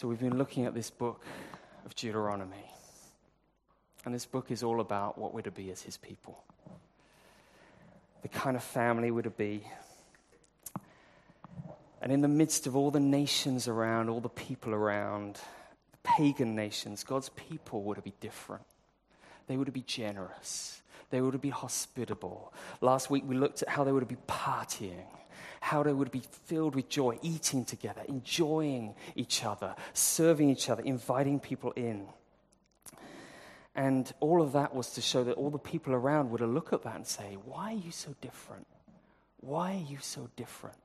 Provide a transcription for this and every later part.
So, we've been looking at this book of Deuteronomy. And this book is all about what we're to be as his people, the kind of family we're to be. And in the midst of all the nations around, all the people around, the pagan nations, God's people were to be different. They were to be generous. They were to be hospitable. Last week we looked at how they were to be partying how they would be filled with joy, eating together, enjoying each other, serving each other, inviting people in. And all of that was to show that all the people around would look at that and say, Why are you so different? Why are you so different?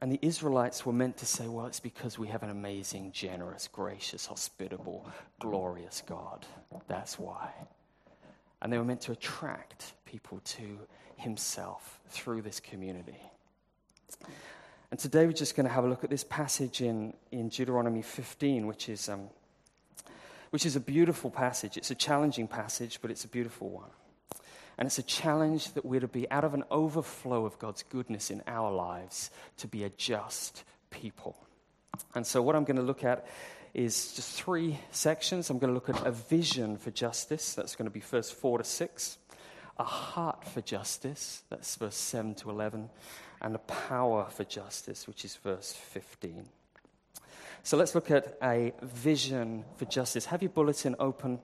And the Israelites were meant to say, Well, it's because we have an amazing, generous, gracious, hospitable, glorious God. That's why. And they were meant to attract people to himself through this community. And today we're just going to have a look at this passage in, in Deuteronomy 15, which is, um, which is a beautiful passage. It's a challenging passage, but it's a beautiful one. And it's a challenge that we're to be out of an overflow of God's goodness in our lives to be a just people. And so, what I'm going to look at is just three sections. I'm going to look at a vision for justice. That's going to be first 4 to 6 a heart for justice, that's verse 7 to 11, and a power for justice, which is verse 15. So let's look at a vision for justice. Have your bulletin open,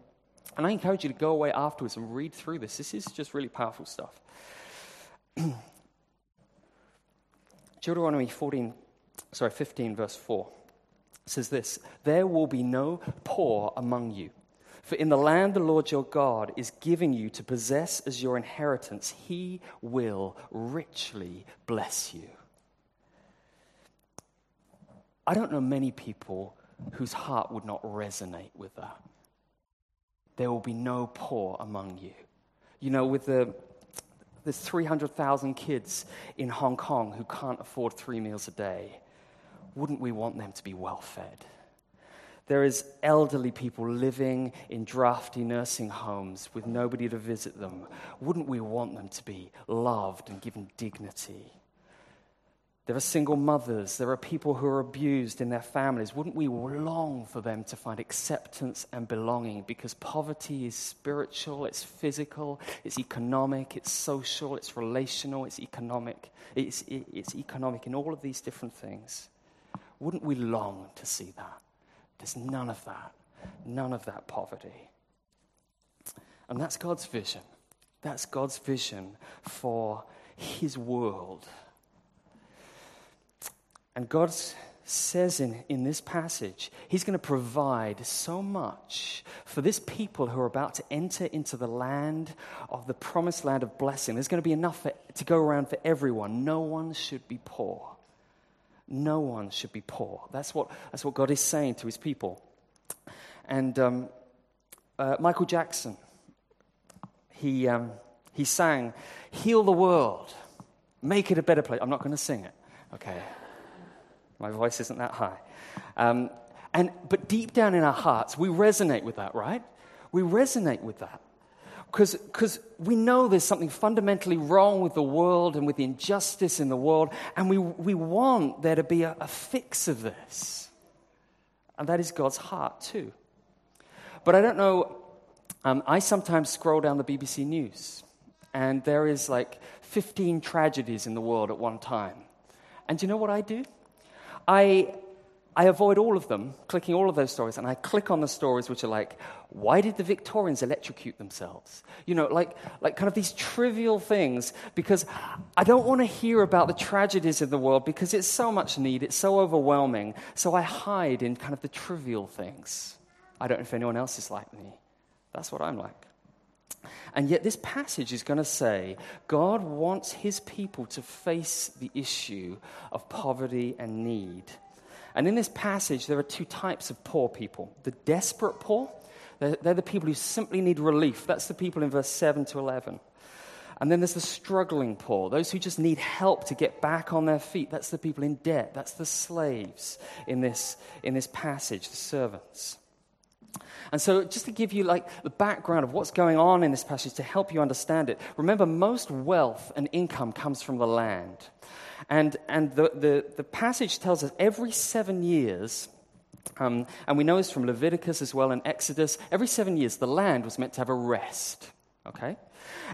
and I encourage you to go away afterwards and read through this. This is just really powerful stuff. Deuteronomy 14, sorry, 15, verse 4 says this There will be no poor among you for in the land the Lord your God is giving you to possess as your inheritance, he will richly bless you. I don't know many people whose heart would not resonate with that. There will be no poor among you. You know, with the there's 300,000 kids in Hong Kong who can't afford three meals a day. Wouldn't we want them to be well fed? There is elderly people living in drafty nursing homes with nobody to visit them. Wouldn't we want them to be loved and given dignity? There are single mothers. There are people who are abused in their families. Wouldn't we long for them to find acceptance and belonging? Because poverty is spiritual, it's physical, it's economic, it's social, it's relational, it's economic. It's, it's economic in all of these different things. Wouldn't we long to see that? There's none of that. None of that poverty. And that's God's vision. That's God's vision for his world. And God says in, in this passage, he's going to provide so much for this people who are about to enter into the land of the promised land of blessing. There's going to be enough for, to go around for everyone. No one should be poor. No one should be poor. That's what, that's what God is saying to his people. And um, uh, Michael Jackson, he, um, he sang, Heal the world, make it a better place. I'm not going to sing it, okay? My voice isn't that high. Um, and, but deep down in our hearts, we resonate with that, right? We resonate with that because we know there's something fundamentally wrong with the world and with the injustice in the world, and we, we want there to be a, a fix of this. And that is God's heart, too. But I don't know, um, I sometimes scroll down the BBC News, and there is like 15 tragedies in the world at one time. And do you know what I do? I, I avoid all of them, clicking all of those stories, and I click on the stories which are like, why did the Victorians electrocute themselves? You know, like, like kind of these trivial things, because I don't want to hear about the tragedies of the world because it's so much need, it's so overwhelming. So I hide in kind of the trivial things. I don't know if anyone else is like me. That's what I'm like. And yet, this passage is going to say God wants his people to face the issue of poverty and need and in this passage, there are two types of poor people the desperate poor, they're, they're, the people who simply need relief. That's the people in verse 7 to 11. And then there's the struggling poor, those who just need help to get back on their feet. That's the people in debt. That's the slaves in this, in this passage, the servants. And so, just to give you like the background of what's going on in this passage to help you understand it, remember most wealth and income comes from the land. And, and the, the, the passage tells us every seven years, um, and we know this from Leviticus as well and Exodus, every seven years the land was meant to have a rest. Okay?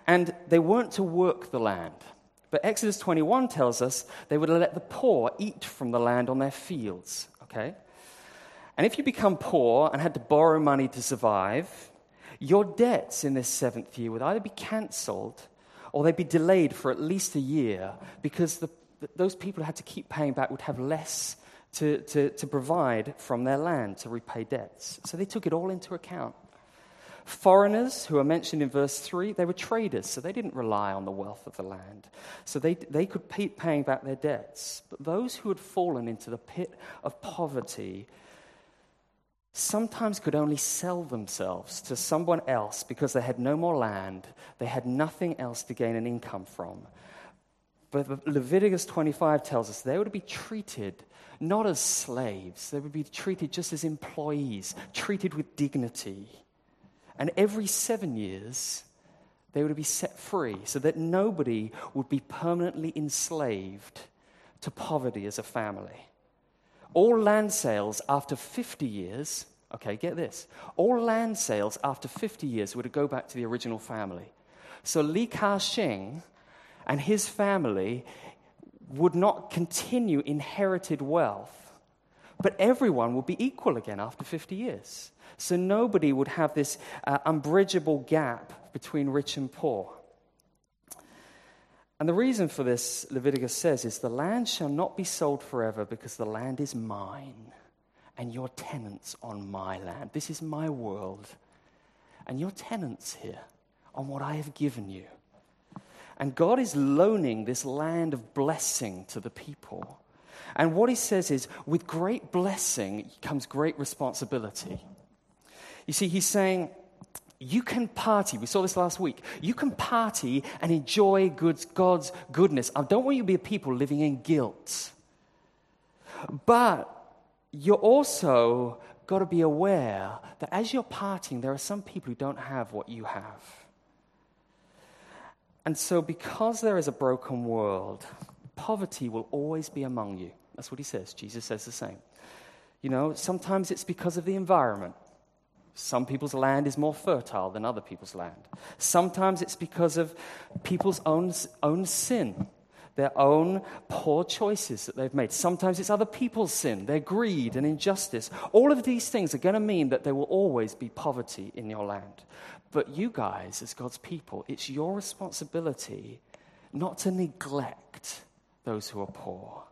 And they weren't to work the land. But Exodus 21 tells us they would let the poor eat from the land on their fields. Okay? And if you become poor and had to borrow money to survive, your debts in this seventh year would either be cancelled or they'd be delayed for at least a year because the, those people who had to keep paying back would have less to, to, to provide from their land to repay debts. So they took it all into account. Foreigners, who are mentioned in verse 3, they were traders, so they didn't rely on the wealth of the land. So they, they could keep paying back their debts. But those who had fallen into the pit of poverty sometimes could only sell themselves to someone else because they had no more land, they had nothing else to gain an income from. But Leviticus 25 tells us they would be treated not as slaves, they would be treated just as employees, treated with dignity. And every seven years, they would be set free so that nobody would be permanently enslaved to poverty as a family. All land sales after 50 years, okay, get this. All land sales after 50 years would go back to the original family. So Li Ka-shing and his family would not continue inherited wealth, but everyone would be equal again after 50 years. So nobody would have this uh, unbridgeable gap between rich and poor. And the reason for this, Leviticus says, is the land shall not be sold forever because the land is mine and you're tenants on my land. This is my world. And you're tenants here on what I have given you. And God is loaning this land of blessing to the people. And what he says is, with great blessing comes great responsibility. You see, he's saying, you can party. We saw this last week. You can party and enjoy God's goodness. I don't want you to be a people living in guilt. But you're also got to be aware that as you're partying, there are some people who don't have what you have. And so, because there is a broken world, poverty will always be among you. That's what he says. Jesus says the same. You know, sometimes it's because of the environment. Some people's land is more fertile than other people's land. Sometimes it's because of people's own, own sin, their own poor choices that they've made. Sometimes it's other people's sin, their greed and injustice. All of these things are going to mean that there will always be poverty in your land. But you guys, as God's people, it's your responsibility not to neglect those who are poor.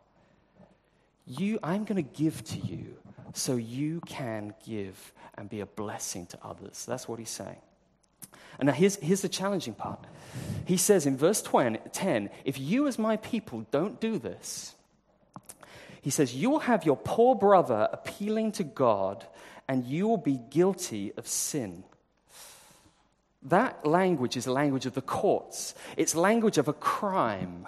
You, I'm going to give to you so you can give and be a blessing to others. That's what he's saying. And now here's, here's the challenging part. He says in verse 20, 10 if you, as my people, don't do this, he says, you will have your poor brother appealing to God and you will be guilty of sin. That language is language of the courts, it's language of a crime.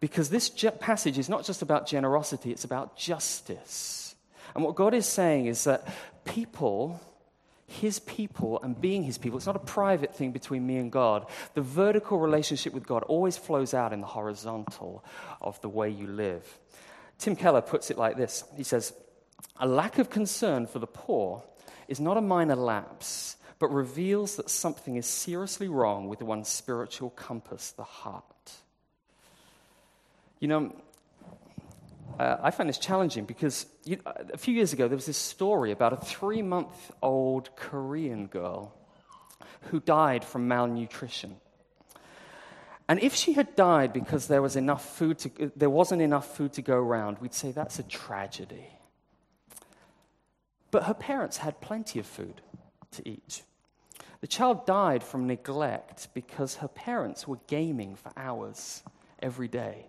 Because this passage is not just about generosity, it's about justice. And what God is saying is that people, his people, and being his people, it's not a private thing between me and God. The vertical relationship with God always flows out in the horizontal of the way you live. Tim Keller puts it like this He says, A lack of concern for the poor is not a minor lapse, but reveals that something is seriously wrong with one's spiritual compass, the heart. You know, uh, I find this challenging because you, a few years ago there was this story about a three month old Korean girl who died from malnutrition. And if she had died because there, was enough food to, there wasn't enough food to go around, we'd say that's a tragedy. But her parents had plenty of food to eat. The child died from neglect because her parents were gaming for hours every day.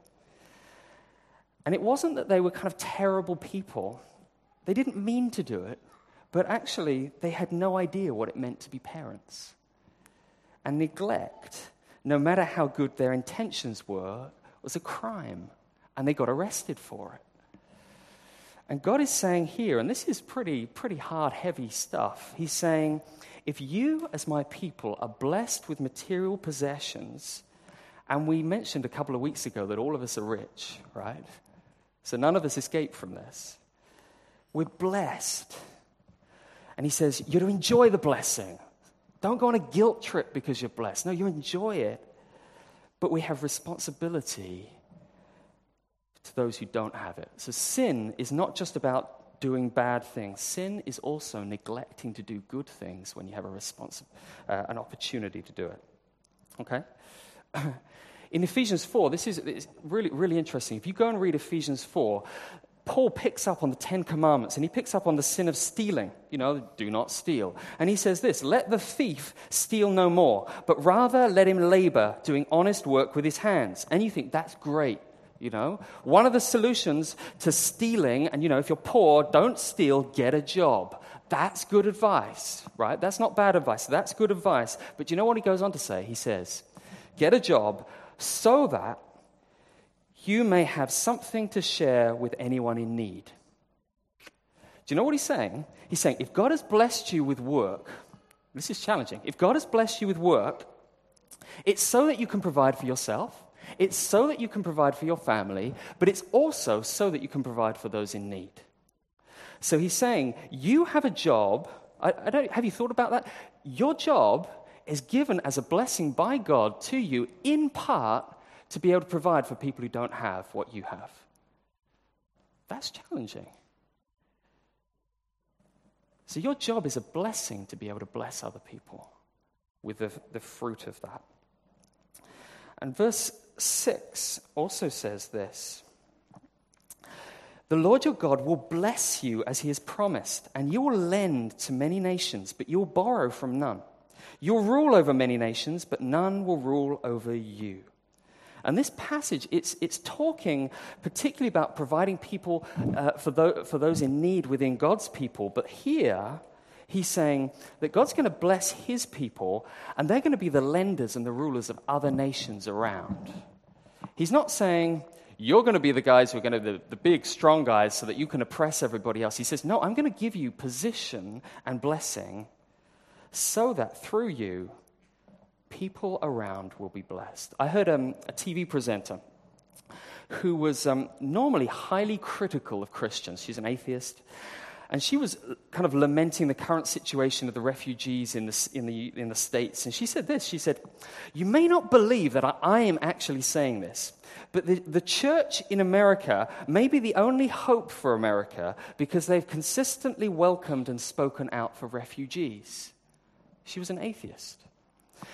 And it wasn't that they were kind of terrible people, they didn't mean to do it, but actually they had no idea what it meant to be parents. And neglect, no matter how good their intentions were, was a crime, and they got arrested for it. And God is saying here, and this is pretty, pretty hard, heavy stuff. He's saying, if you, as my people, are blessed with material possessions, and we mentioned a couple of weeks ago that all of us are rich, right? So none of us escape from this. We're blessed. And he says, You're to enjoy the blessing. Don't go on a guilt trip because you're blessed. No, you enjoy it. But we have responsibility to those who don't have it. So sin is not just about doing bad things. Sin is also neglecting to do good things when you have a response, uh, an opportunity to do it. Okay? In Ephesians 4, this is really, really interesting. If you go and read Ephesians 4, Paul picks up on the Ten Commandments and he picks up on the sin of stealing. You know, do not steal. And he says this let the thief steal no more, but rather let him labor doing honest work with his hands. And you think that's great. You know, one of the solutions to stealing, and you know, if you're poor, don't steal, get a job. That's good advice, right? That's not bad advice. That's good advice. But you know what he goes on to say? He says, get a job so that you may have something to share with anyone in need. Do you know what he's saying? He's saying, if God has blessed you with work, this is challenging. If God has blessed you with work, it's so that you can provide for yourself, it's so that you can provide for your family, but it's also so that you can provide for those in need. So he's saying, you have a job. I, I don't, have you thought about that? Your job is given as a blessing by God to you in part to be able to provide for people who don't have what you have. That's challenging. So, your job is a blessing to be able to bless other people with the, the fruit of that. And verse 6 also says this The Lord your God will bless you as he has promised, and you will lend to many nations, but you will borrow from none. You'll rule over many nations, but none will rule over you. And this passage, it's, it's talking particularly about providing people uh, for, those, for those in need within God's people. But here, he's saying that God's going to bless his people, and they're going to be the lenders and the rulers of other nations around. He's not saying, you're going to be the guys who are going to be the, the big, strong guys so that you can oppress everybody else. He says, No, I'm going to give you position and blessing so that through you, people around will be blessed. I heard um, a TV presenter who was um, normally highly critical of Christians. She's an atheist. And she was kind of lamenting the current situation of the refugees in the, in the, in the States. And she said this She said, You may not believe that I, I am actually saying this, but the, the church in America may be the only hope for America because they've consistently welcomed and spoken out for refugees. She was an atheist.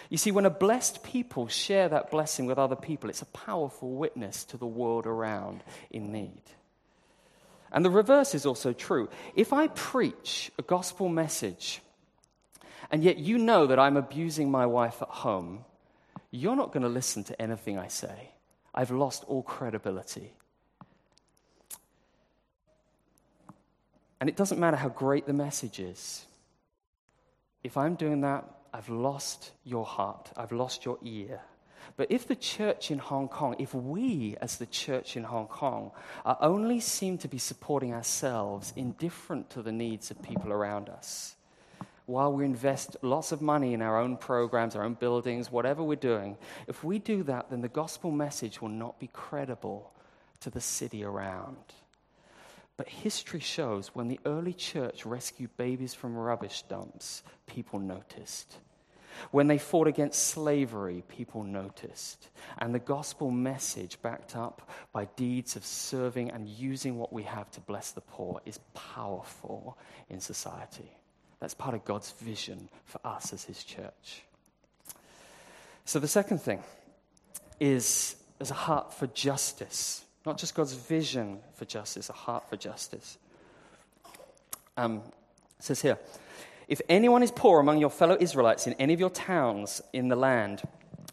You see, when a blessed people share that blessing with other people, it's a powerful witness to the world around in need. And the reverse is also true. If I preach a gospel message, and yet you know that I'm abusing my wife at home, you're not going to listen to anything I say. I've lost all credibility. And it doesn't matter how great the message is. If I'm doing that, I've lost your heart, I've lost your ear. But if the church in Hong Kong, if we as the church in Hong Kong are only seem to be supporting ourselves indifferent to the needs of people around us, while we invest lots of money in our own programs, our own buildings, whatever we're doing, if we do that, then the gospel message will not be credible to the city around. But history shows when the early church rescued babies from rubbish dumps, people noticed. When they fought against slavery, people noticed. And the gospel message, backed up by deeds of serving and using what we have to bless the poor, is powerful in society. That's part of God's vision for us as His church. So, the second thing is there's a heart for justice. Not just God's vision for justice, a heart for justice. Um, it says here If anyone is poor among your fellow Israelites in any of your towns in the land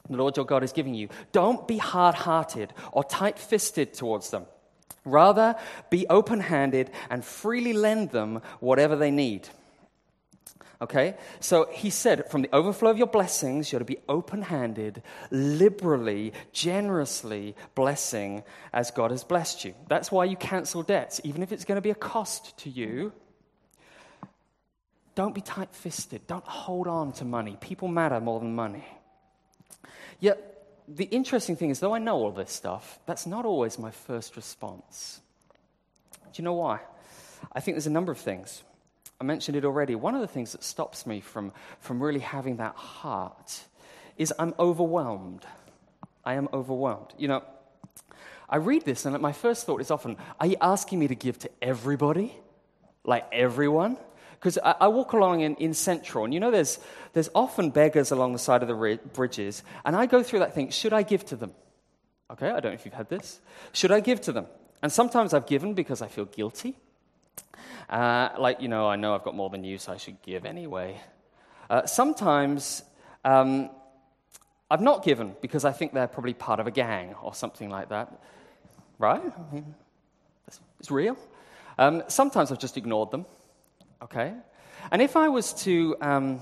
the Lord your God is giving you, don't be hard hearted or tight fisted towards them. Rather, be open handed and freely lend them whatever they need. Okay? So he said, from the overflow of your blessings, you're to be open handed, liberally, generously blessing as God has blessed you. That's why you cancel debts, even if it's going to be a cost to you. Don't be tight fisted. Don't hold on to money. People matter more than money. Yet, the interesting thing is, though I know all this stuff, that's not always my first response. Do you know why? I think there's a number of things. I mentioned it already. One of the things that stops me from, from really having that heart is I'm overwhelmed. I am overwhelmed. You know, I read this, and my first thought is often, are you asking me to give to everybody? Like everyone? Because I, I, walk along in, in Central, and you know, there's, there's often beggars along the side of the ri- bridges, and I go through that thing should I give to them? Okay, I don't know if you've had this. Should I give to them? And sometimes I've given because I feel guilty. Uh, like, you know, I know I've got more than you, so I should give anyway. Uh, sometimes um, I've not given because I think they're probably part of a gang or something like that. Right? I mean, it's, real. Um, sometimes I've just ignored them. Okay? And if I was to um,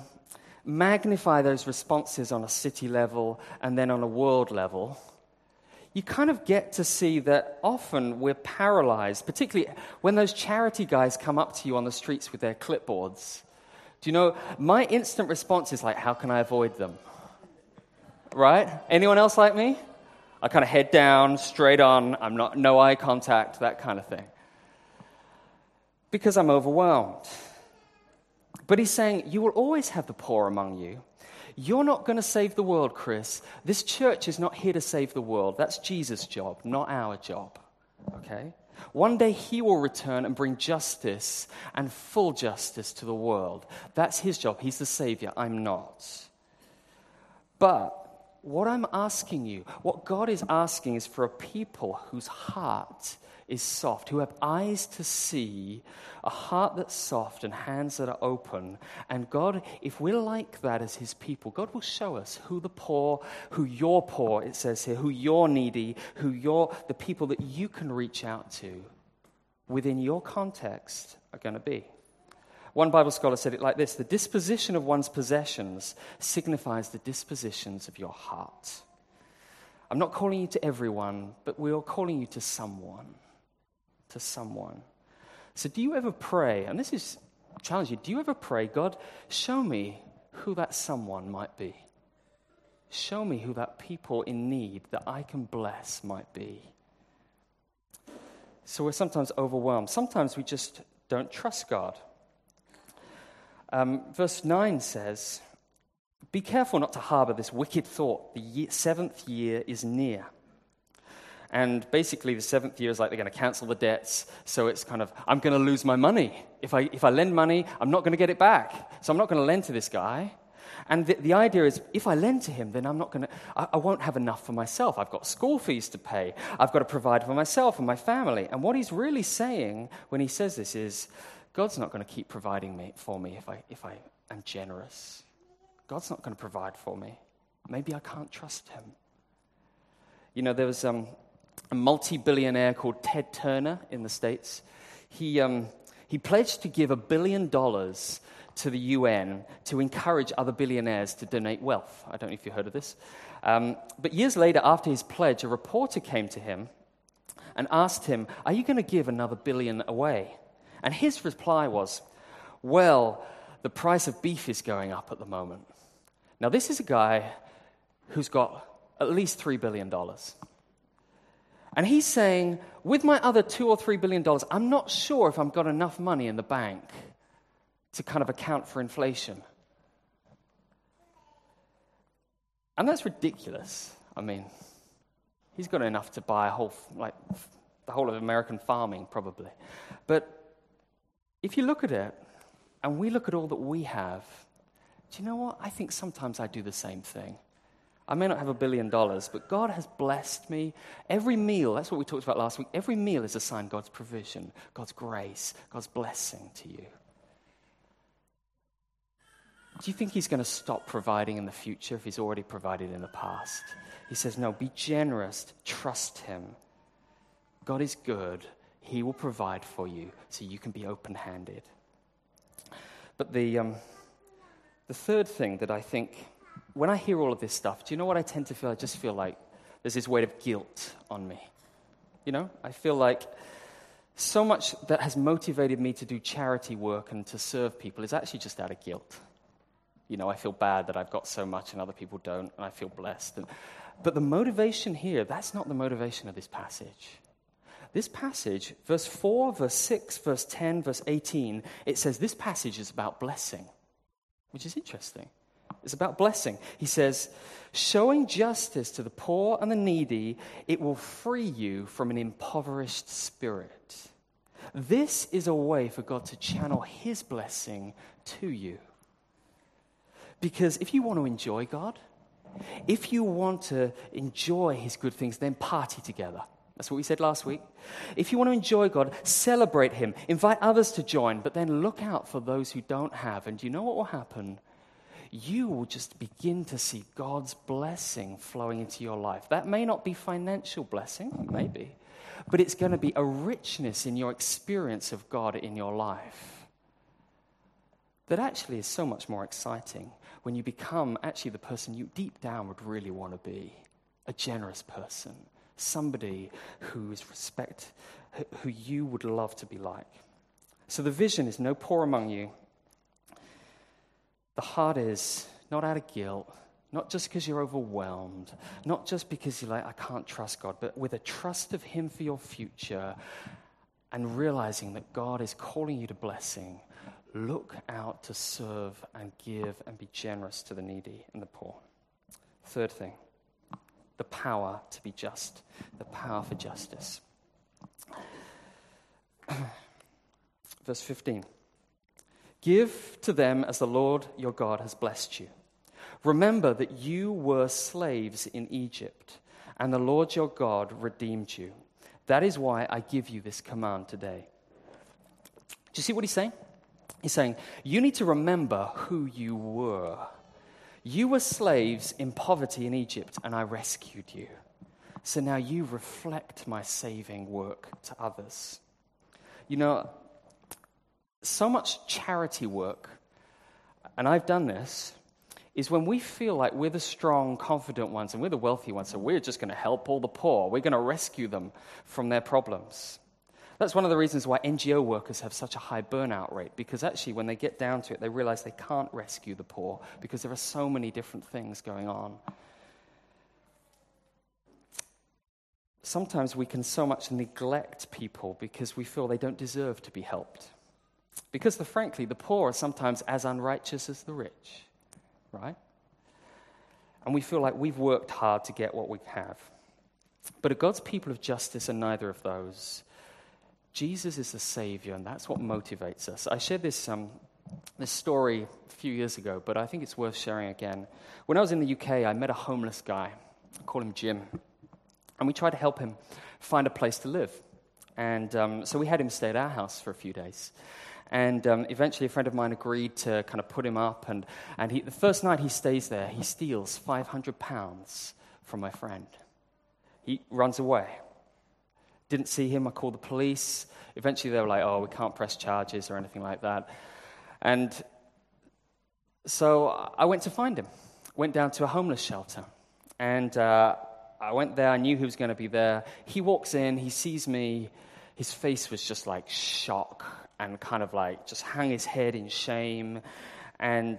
magnify those responses on a city level and then on a world level, you kind of get to see that often we're paralyzed, particularly when those charity guys come up to you on the streets with their clipboards. Do you know, my instant response is like, how can I avoid them? Right? Anyone else like me? I kind of head down, straight on, I'm not, no eye contact, that kind of thing. Because I'm overwhelmed. But he's saying, You will always have the poor among you. You're not going to save the world, Chris. This church is not here to save the world. That's Jesus' job, not our job. Okay? One day he will return and bring justice and full justice to the world. That's his job. He's the Savior. I'm not. But what I'm asking you, what God is asking is for a people whose heart is soft, who have eyes to see, a heart that's soft, and hands that are open. And God, if we're like that as His people, God will show us who the poor, who you're poor, it says here, who you're needy, who you're the people that you can reach out to within your context are going to be. One Bible scholar said it like this The disposition of one's possessions signifies the dispositions of your heart. I'm not calling you to everyone, but we are calling you to someone to someone. So, do you ever pray? And this is challenging. Do you ever pray, God, show me who that someone might be? Show me who that people in need that I can bless might be. So we're sometimes overwhelmed. Sometimes we just don't trust God. Um, verse 9 says, Be careful not to harbor this wicked thought. The year, seventh year is near. And basically, the seventh year is like they're going to cancel the debts. So it's kind of, I'm going to lose my money. If I, if I lend money, I'm not going to get it back. So I'm not going to lend to this guy. And the, the idea is, if I lend to him, then I'm not going to, I, I won't have enough for myself. I've got school fees to pay. I've got to provide for myself and my family. And what he's really saying when he says this is, God's not going to keep providing me, for me if I, if I am generous. God's not going to provide for me. Maybe I can't trust him. You know, there was um, a multi billionaire called Ted Turner in the States. He, um, he pledged to give a billion dollars to the UN to encourage other billionaires to donate wealth. I don't know if you heard of this. Um, but years later, after his pledge, a reporter came to him and asked him, Are you going to give another billion away? And his reply was, Well, the price of beef is going up at the moment. Now, this is a guy who's got at least $3 billion. And he's saying, with my other two or three billion dollars, I'm not sure if I've got enough money in the bank to kind of account for inflation. And that's ridiculous. I mean, he's got enough to buy a whole, like, the whole of American farming, probably. But if you look at it, and we look at all that we have, do you know what? I think sometimes I do the same thing. I may not have a billion dollars, but God has blessed me. Every meal, that's what we talked about last week, every meal is a sign God's provision, God's grace, God's blessing to you. Do you think He's going to stop providing in the future if He's already provided in the past? He says, No, be generous, trust Him. God is good, He will provide for you so you can be open handed. But the. Um, The third thing that I think, when I hear all of this stuff, do you know what I tend to feel? I just feel like there's this weight of guilt on me. You know, I feel like so much that has motivated me to do charity work and to serve people is actually just out of guilt. You know, I feel bad that I've got so much and other people don't, and I feel blessed. And, but the motivation here, that's not the motivation of this passage. This passage, verse 4, verse 6, verse 10, verse 18, it says this passage is about blessing, which is interesting. It's about blessing. He says, showing justice to the poor and the needy, it will free you from an impoverished spirit. This is a way for God to channel His blessing to you. Because if you want to enjoy God, if you want to enjoy His good things, then party together. That's what we said last week. If you want to enjoy God, celebrate Him, invite others to join, but then look out for those who don't have. And you know what will happen? You will just begin to see God's blessing flowing into your life. That may not be financial blessing, maybe, but it's going to be a richness in your experience of God in your life that actually is so much more exciting when you become actually the person you deep down would really want to be a generous person, somebody who is respect, who you would love to be like. So the vision is no poor among you. The heart is not out of guilt, not just because you're overwhelmed, not just because you're like, I can't trust God, but with a trust of Him for your future and realizing that God is calling you to blessing look out to serve and give and be generous to the needy and the poor. Third thing, the power to be just, the power for justice. Verse 15 Give to them as the Lord your God has blessed you. Remember that you were slaves in Egypt, and the Lord your God redeemed you. That is why I give you this command today. Do you see what he's saying? He's saying, You need to remember who you were. You were slaves in poverty in Egypt, and I rescued you. So now you reflect my saving work to others. You know, so much charity work, and I've done this, is when we feel like we're the strong, confident ones and we're the wealthy ones, so we're just going to help all the poor. We're going to rescue them from their problems. That's one of the reasons why NGO workers have such a high burnout rate, because actually, when they get down to it, they realize they can't rescue the poor because there are so many different things going on. Sometimes we can so much neglect people because we feel they don't deserve to be helped. Because, the, frankly, the poor are sometimes as unrighteous as the rich, right? And we feel like we've worked hard to get what we have. But God's people of justice are neither of those. Jesus is the Savior, and that's what motivates us. I shared this, um, this story a few years ago, but I think it's worth sharing again. When I was in the UK, I met a homeless guy. I call him Jim. And we tried to help him find a place to live. And um, so we had him stay at our house for a few days. And um, eventually, a friend of mine agreed to kind of put him up. And, and he, the first night he stays there, he steals 500 pounds from my friend. He runs away. Didn't see him. I called the police. Eventually, they were like, oh, we can't press charges or anything like that. And so I went to find him. Went down to a homeless shelter. And uh, I went there. I knew he was going to be there. He walks in. He sees me. His face was just like shock and kind of like just hang his head in shame. And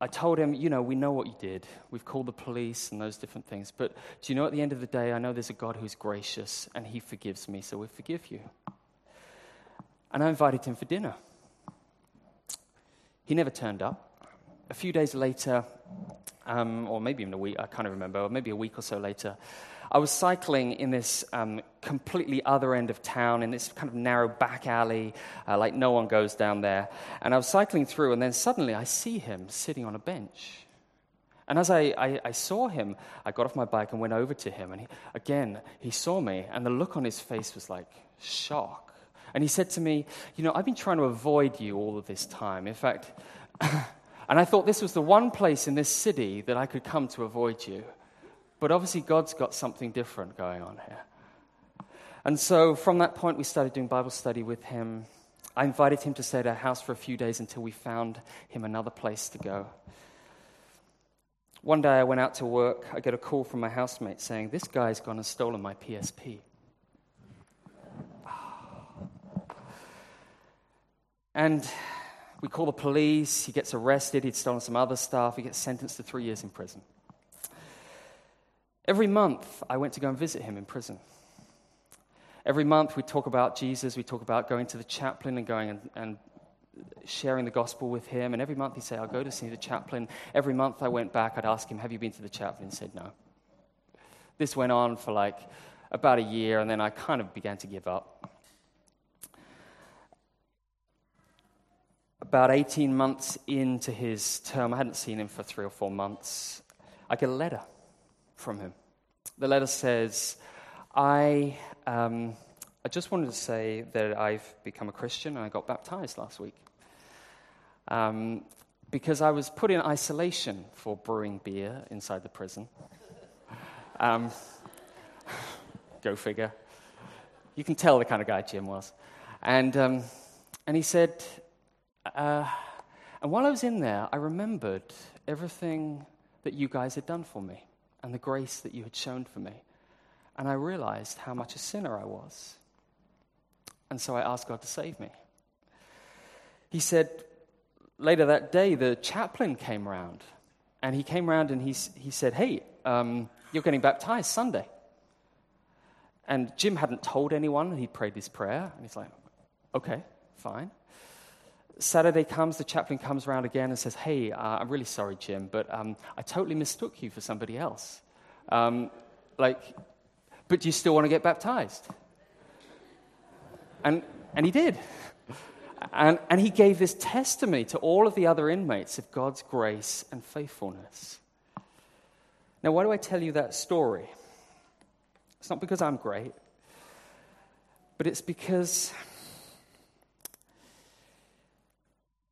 I told him, you know, we know what you did. We've called the police and those different things. But do you know, at the end of the day, I know there's a God who's gracious and he forgives me, so we forgive you. And I invited him for dinner. He never turned up. A few days later, um, or maybe even a week, I can't remember, or maybe a week or so later, I was cycling in this um, completely other end of town, in this kind of narrow back alley, uh, like no one goes down there. And I was cycling through, and then suddenly I see him sitting on a bench. And as I, I, I, saw him, I got off my bike and went over to him. And he, again, he saw me, and the look on his face was like shock. And he said to me, You know, I've been trying to avoid you all of this time. In fact, and I thought this was the one place in this city that I could come to avoid you. But obviously, God's got something different going on here. And so from that point, we started doing Bible study with him. I invited him to stay at our house for a few days until we found him another place to go. One day I went out to work. I get a call from my housemate saying, This guy's gone and stolen my PSP. And we call the police. He gets arrested. He'd stolen some other stuff. He gets sentenced to three years in prison. Every month, I went to go and visit him in prison. Every month, we talk about Jesus. We talk about going to the chaplain and going and, and sharing the gospel with him. And every month, he'd say, I'll go to see the chaplain. Every month, I went back. I'd ask him, Have you been to the chaplain? He said, No. This went on for like about a year, and then I kind of began to give up. About 18 months into his term, I hadn't seen him for three or four months. I get a letter from him. The letter says, I, um, I just wanted to say that I've become a Christian and I got baptized last week. Um, because I was put in isolation for brewing beer inside the prison. Um, go figure. You can tell the kind of guy Jim was. And, um, and he said, uh, and while I was in there, I remembered everything that you guys had done for me and the grace that you had shown for me. And I realized how much a sinner I was. And so I asked God to save me. He said, later that day, the chaplain came around. And he came around and he, he said, Hey, um, you're getting baptized Sunday. And Jim hadn't told anyone he prayed this prayer. And he's like, Okay, fine. Saturday comes, the chaplain comes around again and says, Hey, uh, I'm really sorry, Jim, but um, I totally mistook you for somebody else. Um, like, but do you still want to get baptized? And, and he did. And, and he gave this testimony to all of the other inmates of God's grace and faithfulness. Now, why do I tell you that story? It's not because I'm great, but it's because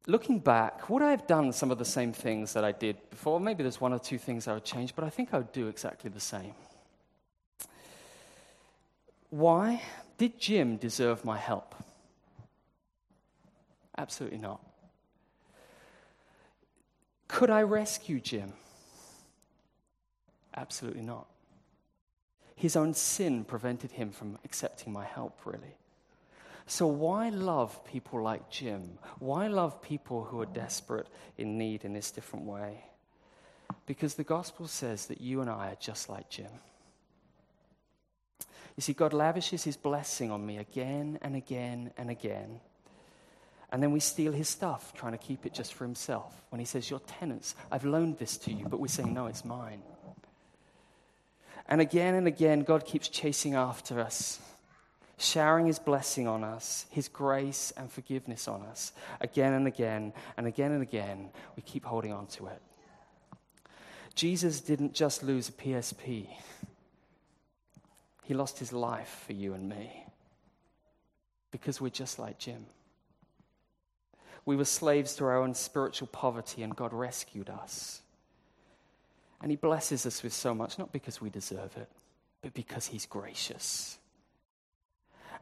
looking back, would I have done some of the same things that I did before? Maybe there's one or two things I would change, but I think I would do exactly the same. Why? Did Jim deserve my help? Absolutely not. Could I rescue Jim? Absolutely not. His own sin prevented him from accepting my help, really. So, why love people like Jim? Why love people who are desperate in need in this different way? Because the gospel says that you and I are just like Jim. You see, God lavishes his blessing on me again and again and again. And then we steal his stuff, trying to keep it just for himself. When he says, You're tenants, I've loaned this to you, but we're saying, No, it's mine. And again and again, God keeps chasing after us showering his blessing on us, his grace and forgiveness on us again and again and again and again. We keep holding on to it. Jesus didn't just lose a PSP, he lost his life for you and me because we're just like Jim. We were slaves to our own spiritual poverty, and God rescued us. And He blesses us with so much, not because we deserve it, but because He's gracious.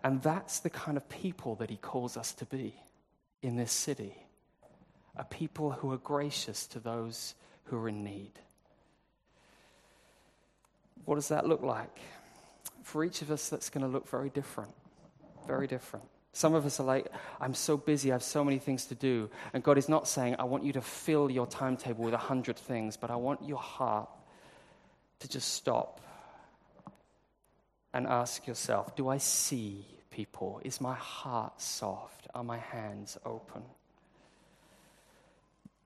And that's the kind of people that he calls us to be in this city a people who are gracious to those who are in need. What does that look like? For each of us, that's going to look very different. Very different. Some of us are like, I'm so busy, I have so many things to do. And God is not saying, I want you to fill your timetable with a hundred things, but I want your heart to just stop and ask yourself Do I see people? Is my heart soft? Are my hands open?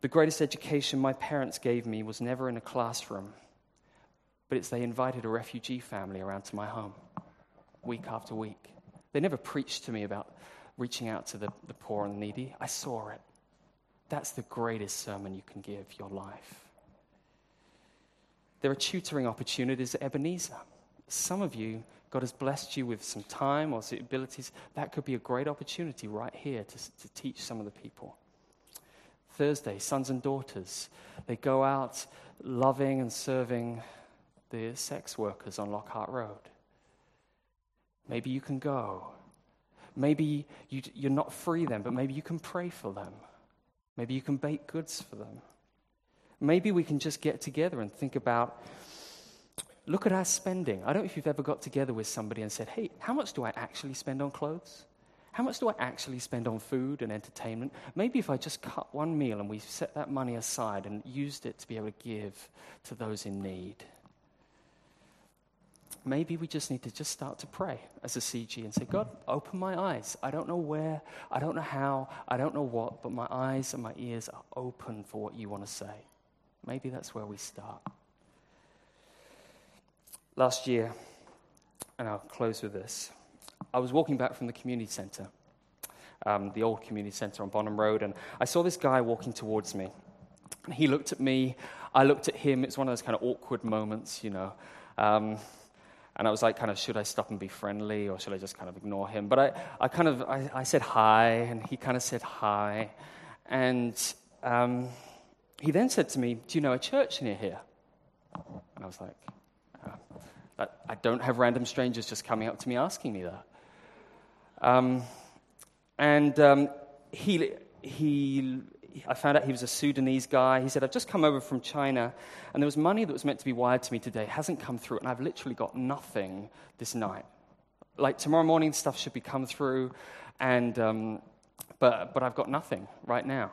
The greatest education my parents gave me was never in a classroom, but it's they invited a refugee family around to my home week after week. They never preached to me about reaching out to the, the poor and needy. I saw it. That's the greatest sermon you can give your life. There are tutoring opportunities at Ebenezer. Some of you, God has blessed you with some time or some abilities. That could be a great opportunity right here to, to teach some of the people. Thursday, sons and daughters, they go out loving and serving the sex workers on Lockhart Road. Maybe you can go. maybe you, you're not free then, but maybe you can pray for them. Maybe you can bake goods for them. Maybe we can just get together and think about look at our spending. I don't know if you've ever got together with somebody and said, hey, how much do I actually spend on clothes? How much do I actually spend on food and entertainment? Maybe if I just cut one meal and we set that money aside and used it to be able to give to those in need. Maybe we just need to just start to pray as a CG and say, God, open my eyes. I don't know where, I don't know how, I don't know what, but my eyes and my ears are open for what you want to say. Maybe that's where we start. Last year, and I'll close with this, I was walking back from the community center, um, the old community center on Bonham Road, and I saw this guy walking towards me. He looked at me, I looked at him. It's one of those kind of awkward moments, you know. Um, and I was like, kind of, should I stop and be friendly or should I just kind of ignore him? But I, I kind of, I, I said hi, and he kind of said hi. And um, he then said to me, Do you know a church near here? And I was like, I don't have random strangers just coming up to me asking me that. Um, and um, he, he, I found out he was a Sudanese guy. He said, I've just come over from China, and there was money that was meant to be wired to me today. It hasn't come through, and I've literally got nothing this night. Like tomorrow morning, stuff should be come through, and, um, but, but I've got nothing right now.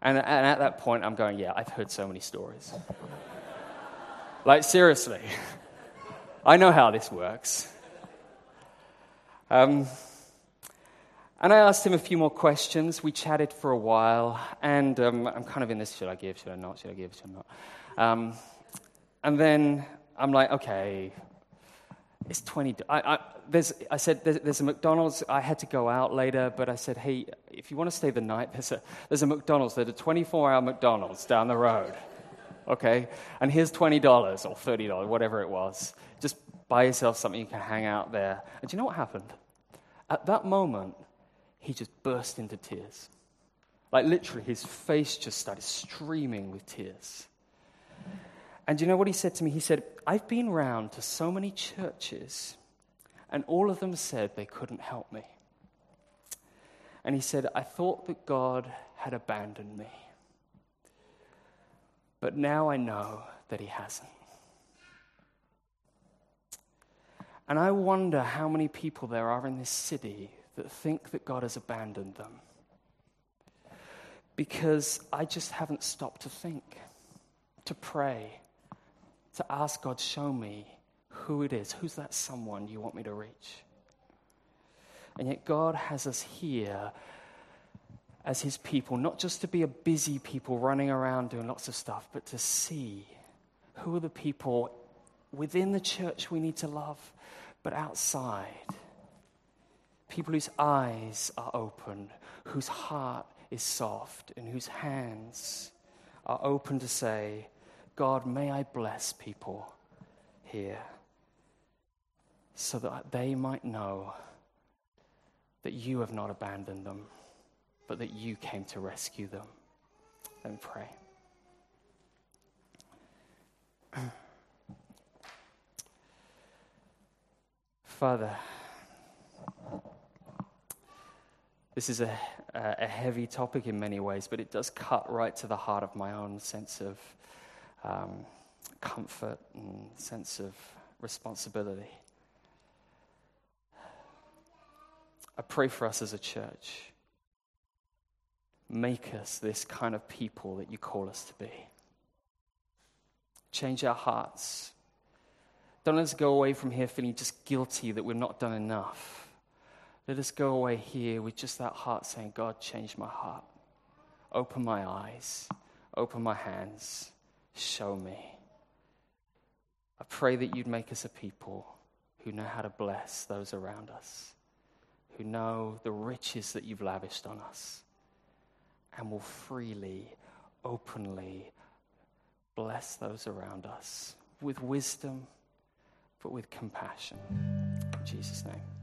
And, and at that point, I'm going, yeah, I've heard so many stories. like, seriously. I know how this works. Um, and I asked him a few more questions. We chatted for a while, and um, I'm kind of in this should I give, should I not, should I give, should I not? Um, and then I'm like, okay, it's 20. I, I, there's, I said, there's, there's, a McDonald's. I had to go out later, but I said, hey, if you want to stay the night, there's a, there's a McDonald's. There's a 24 hour McDonald's down the road. Okay? And here's $20 or $30, whatever it was. Buy yourself something you can hang out there. And do you know what happened? At that moment, he just burst into tears. Like literally, his face just started streaming with tears. And do you know what he said to me? He said, I've been round to so many churches, and all of them said they couldn't help me. And he said, I thought that God had abandoned me. But now I know that he hasn't. And I wonder how many people there are in this city that think that God has abandoned them. Because I just haven't stopped to think, to pray, to ask God, show me who it is. Who's that someone you want me to reach? And yet, God has us here as His people, not just to be a busy people running around doing lots of stuff, but to see who are the people within the church we need to love, but outside. People whose eyes are open, whose heart is soft, and whose hands are open to say, God, may I bless people here so that they might know that you have not abandoned them, but that you came to rescue them. And pray. Father, this is a, a heavy topic in many ways, but it does cut right to the heart of my own sense of um, comfort and sense of responsibility. I pray for us as a church. Make us this kind of people that you call us to be. Change our hearts don't let us go away from here feeling just guilty that we've not done enough. Let us go away here with just that heart saying, God, change my heart. Open my eyes. Open my hands. Show me. I pray that you'd make us a people who know how to bless those around us, who know the riches that you've lavished on us, and will freely, openly bless those around us with wisdom but with compassion. In Jesus' name.